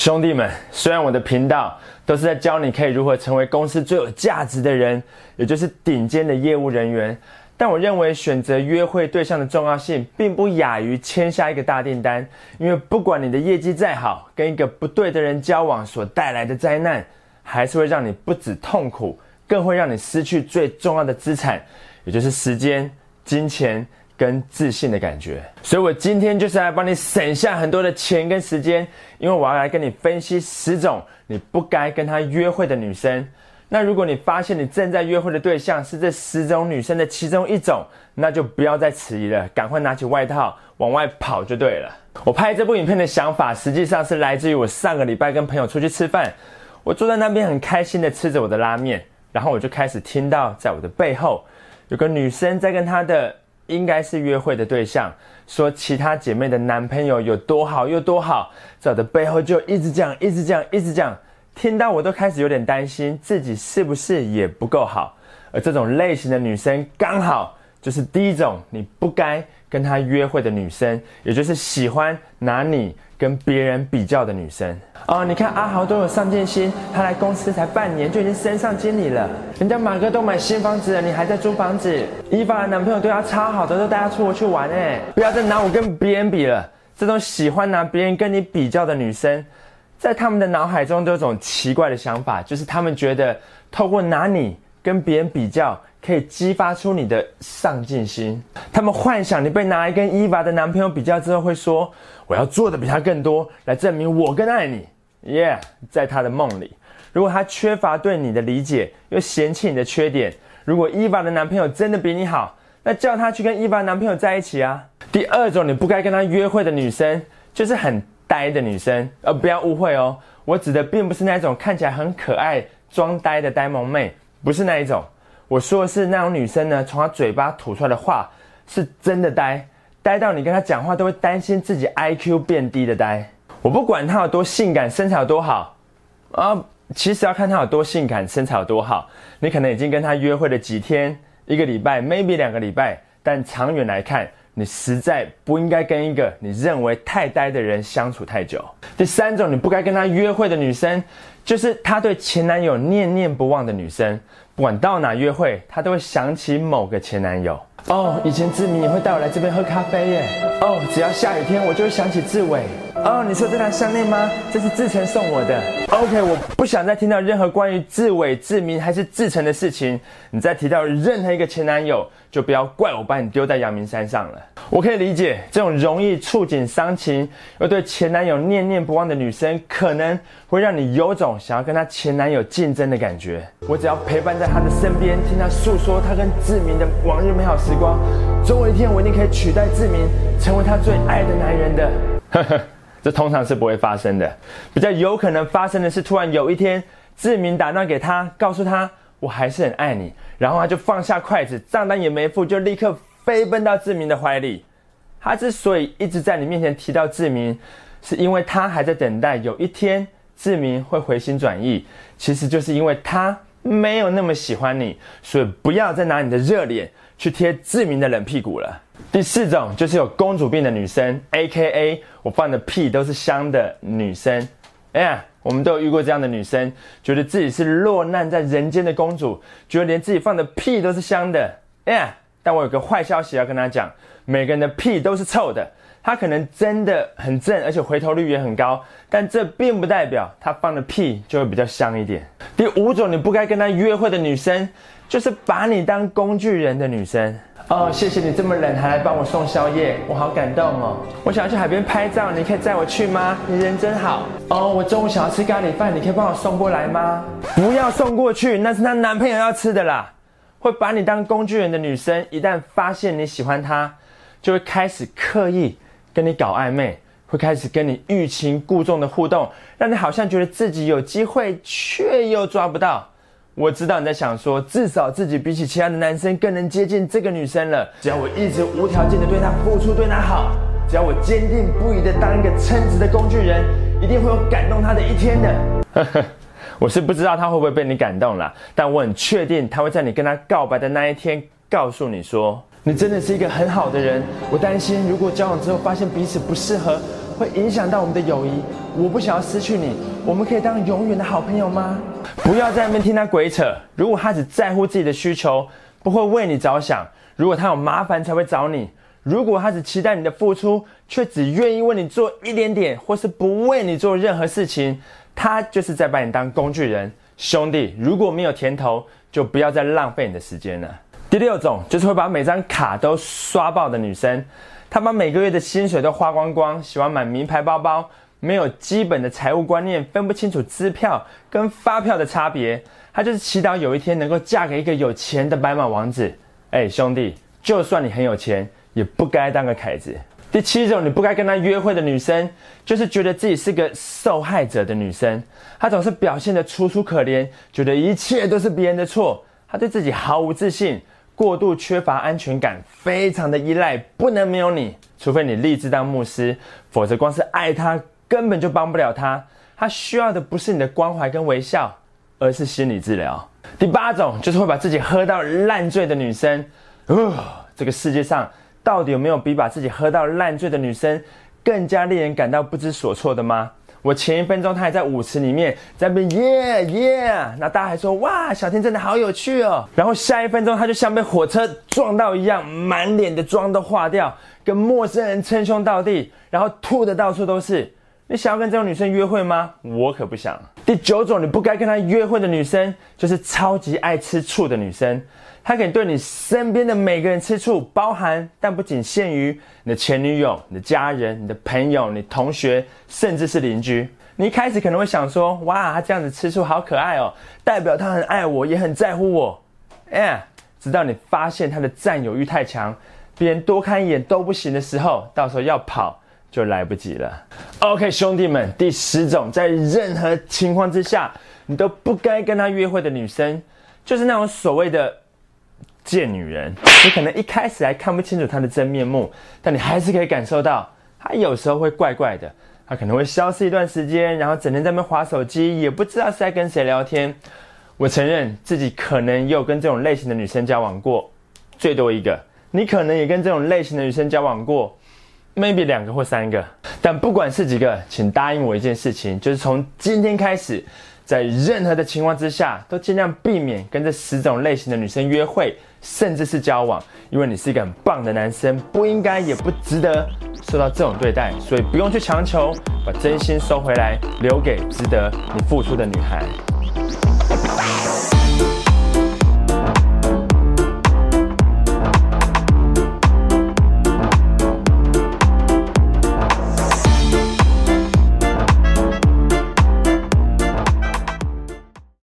兄弟们，虽然我的频道都是在教你可以如何成为公司最有价值的人，也就是顶尖的业务人员，但我认为选择约会对象的重要性，并不亚于签下一个大订单。因为不管你的业绩再好，跟一个不对的人交往所带来的灾难，还是会让你不止痛苦，更会让你失去最重要的资产，也就是时间、金钱。跟自信的感觉，所以我今天就是来帮你省下很多的钱跟时间，因为我要来跟你分析十种你不该跟他约会的女生。那如果你发现你正在约会的对象是这十种女生的其中一种，那就不要再迟疑了，赶快拿起外套往外跑就对了。我拍这部影片的想法，实际上是来自于我上个礼拜跟朋友出去吃饭，我坐在那边很开心的吃着我的拉面，然后我就开始听到在我的背后有个女生在跟她的。应该是约会的对象，说其他姐妹的男朋友有多好有多好，在我的背后就一直讲，一直讲，一直讲，听到我都开始有点担心自己是不是也不够好。而这种类型的女生，刚好就是第一种你不该跟他约会的女生，也就是喜欢拿你。跟别人比较的女生哦，你看阿豪都有上进心，他来公司才半年就已经升上经理了。人家马哥都买新房子了，你还在租房子。伊凡的男朋友对她超好的，都带她出国去玩哎。不要再拿我跟别人比了。这种喜欢拿别人跟你比较的女生，在他们的脑海中都有种奇怪的想法，就是他们觉得透过拿你跟别人比较。可以激发出你的上进心。他们幻想你被拿来跟伊娃的男朋友比较之后，会说：“我要做的比他更多，来证明我更爱你。”耶在他的梦里，如果他缺乏对你的理解，又嫌弃你的缺点，如果伊娃的男朋友真的比你好，那叫他去跟伊娃男朋友在一起啊。第二种你不该跟他约会的女生，就是很呆的女生。呃，不要误会哦，我指的并不是那种看起来很可爱、装呆的呆萌妹，不是那一种。我说的是那种女生呢，从她嘴巴吐出来的话是真的呆，呆到你跟她讲话都会担心自己 IQ 变低的呆。我不管她有多性感，身材有多好啊，其实要看她有多性感，身材有多好。你可能已经跟她约会了几天、一个礼拜，maybe 两个礼拜，但长远来看，你实在不应该跟一个你认为太呆的人相处太久。第三种你不该跟他约会的女生，就是她对前男友念念不忘的女生。不管到哪约会，她都会想起某个前男友。哦，以前志明也会带我来这边喝咖啡耶。哦，只要下雨天，我就会想起志伟。哦，你说这条项链吗？这是志成送我的。OK，我不想再听到任何关于志伟、志明还是志成的事情。你再提到任何一个前男友，就不要怪我把你丢在阳明山上了。我可以理解这种容易触景伤情又对前男友念念不忘的女生，可能会让你有种想要跟她前男友竞争的感觉。我只要陪伴在她的身边，听她诉说她跟志明的往日美好时光，总有一天我一定可以取代志明，成为她最爱的男人的。呵呵。这通常是不会发生的，比较有可能发生的是，突然有一天，志明打电话给他，告诉他我还是很爱你，然后他就放下筷子，账单也没付，就立刻飞奔到志明的怀里。他之所以一直在你面前提到志明，是因为他还在等待有一天志明会回心转意，其实就是因为他没有那么喜欢你，所以不要再拿你的热脸去贴志明的冷屁股了。第四种就是有公主病的女生，A K A 我放的屁都是香的女生。哎呀，我们都有遇过这样的女生，觉得自己是落难在人间的公主，觉得连自己放的屁都是香的。哎呀，但我有个坏消息要跟她讲，每个人的屁都是臭的。她可能真的很正，而且回头率也很高，但这并不代表她放的屁就会比较香一点。第五种你不该跟他约会的女生，就是把你当工具人的女生。哦，谢谢你这么冷还来帮我送宵夜，我好感动哦。我想要去海边拍照，你可以载我去吗？你人真好。哦，我中午想要吃咖喱饭，你可以帮我送过来吗？不要送过去，那是她男朋友要吃的啦。会把你当工具人的女生，一旦发现你喜欢她，就会开始刻意跟你搞暧昧，会开始跟你欲擒故纵的互动，让你好像觉得自己有机会，却又抓不到。我知道你在想说，至少自己比起其他的男生更能接近这个女生了。只要我一直无条件的对她付出，对她好，只要我坚定不移的当一个称职的工具人，一定会有感动她的一天的。我是不知道她会不会被你感动了，但我很确定她会在你跟她告白的那一天，告诉你说，你真的是一个很好的人。我担心如果交往之后发现彼此不适合，会影响到我们的友谊。我不想要失去你，我们可以当永远的好朋友吗？不要在那边听他鬼扯。如果他只在乎自己的需求，不会为你着想；如果他有麻烦才会找你；如果他只期待你的付出，却只愿意为你做一点点，或是不为你做任何事情，他就是在把你当工具人。兄弟，如果没有甜头，就不要再浪费你的时间了。第六种就是会把每张卡都刷爆的女生，她把每个月的薪水都花光光，喜欢买名牌包包，没有基本的财务观念，分不清楚支票跟发票的差别。她就是祈祷有一天能够嫁给一个有钱的白马王子。哎，兄弟，就算你很有钱，也不该当个凯子。第七种，你不该跟他约会的女生，就是觉得自己是个受害者的女生。她总是表现得楚楚可怜，觉得一切都是别人的错。她对自己毫无自信，过度缺乏安全感，非常的依赖，不能没有你。除非你立志当牧师，否则光是爱他根本就帮不了他。他需要的不是你的关怀跟微笑，而是心理治疗。第八种，就是会把自己喝到烂醉的女生。呃，这个世界上。到底有没有比把自己喝到烂醉的女生更加令人感到不知所措的吗？我前一分钟他还在舞池里面在那边耶耶，那大家还说哇小天真的好有趣哦，然后下一分钟他就像被火车撞到一样，满脸的妆都化掉，跟陌生人称兄道弟，然后吐的到处都是。你想要跟这种女生约会吗？我可不想。第九种你不该跟她约会的女生，就是超级爱吃醋的女生。她可以对你身边的每个人吃醋，包含但不仅限于你的前女友、你的家人、你的朋友、你同学，甚至是邻居。你一开始可能会想说：哇，她这样子吃醋好可爱哦，代表她很爱我，也很在乎我。哎，直到你发现她的占有欲太强，别人多看一眼都不行的时候，到时候要跑。就来不及了。OK，兄弟们，第十种，在任何情况之下，你都不该跟他约会的女生，就是那种所谓的贱女人。你可能一开始还看不清楚她的真面目，但你还是可以感受到，她有时候会怪怪的。她可能会消失一段时间，然后整天在那边划手机，也不知道是在跟谁聊天。我承认自己可能也有跟这种类型的女生交往过，最多一个。你可能也跟这种类型的女生交往过。Maybe 两个或三个，但不管是几个，请答应我一件事情，就是从今天开始，在任何的情况之下，都尽量避免跟这十种类型的女生约会，甚至是交往，因为你是一个很棒的男生，不应该也不值得受到这种对待，所以不用去强求，把真心收回来，留给值得你付出的女孩。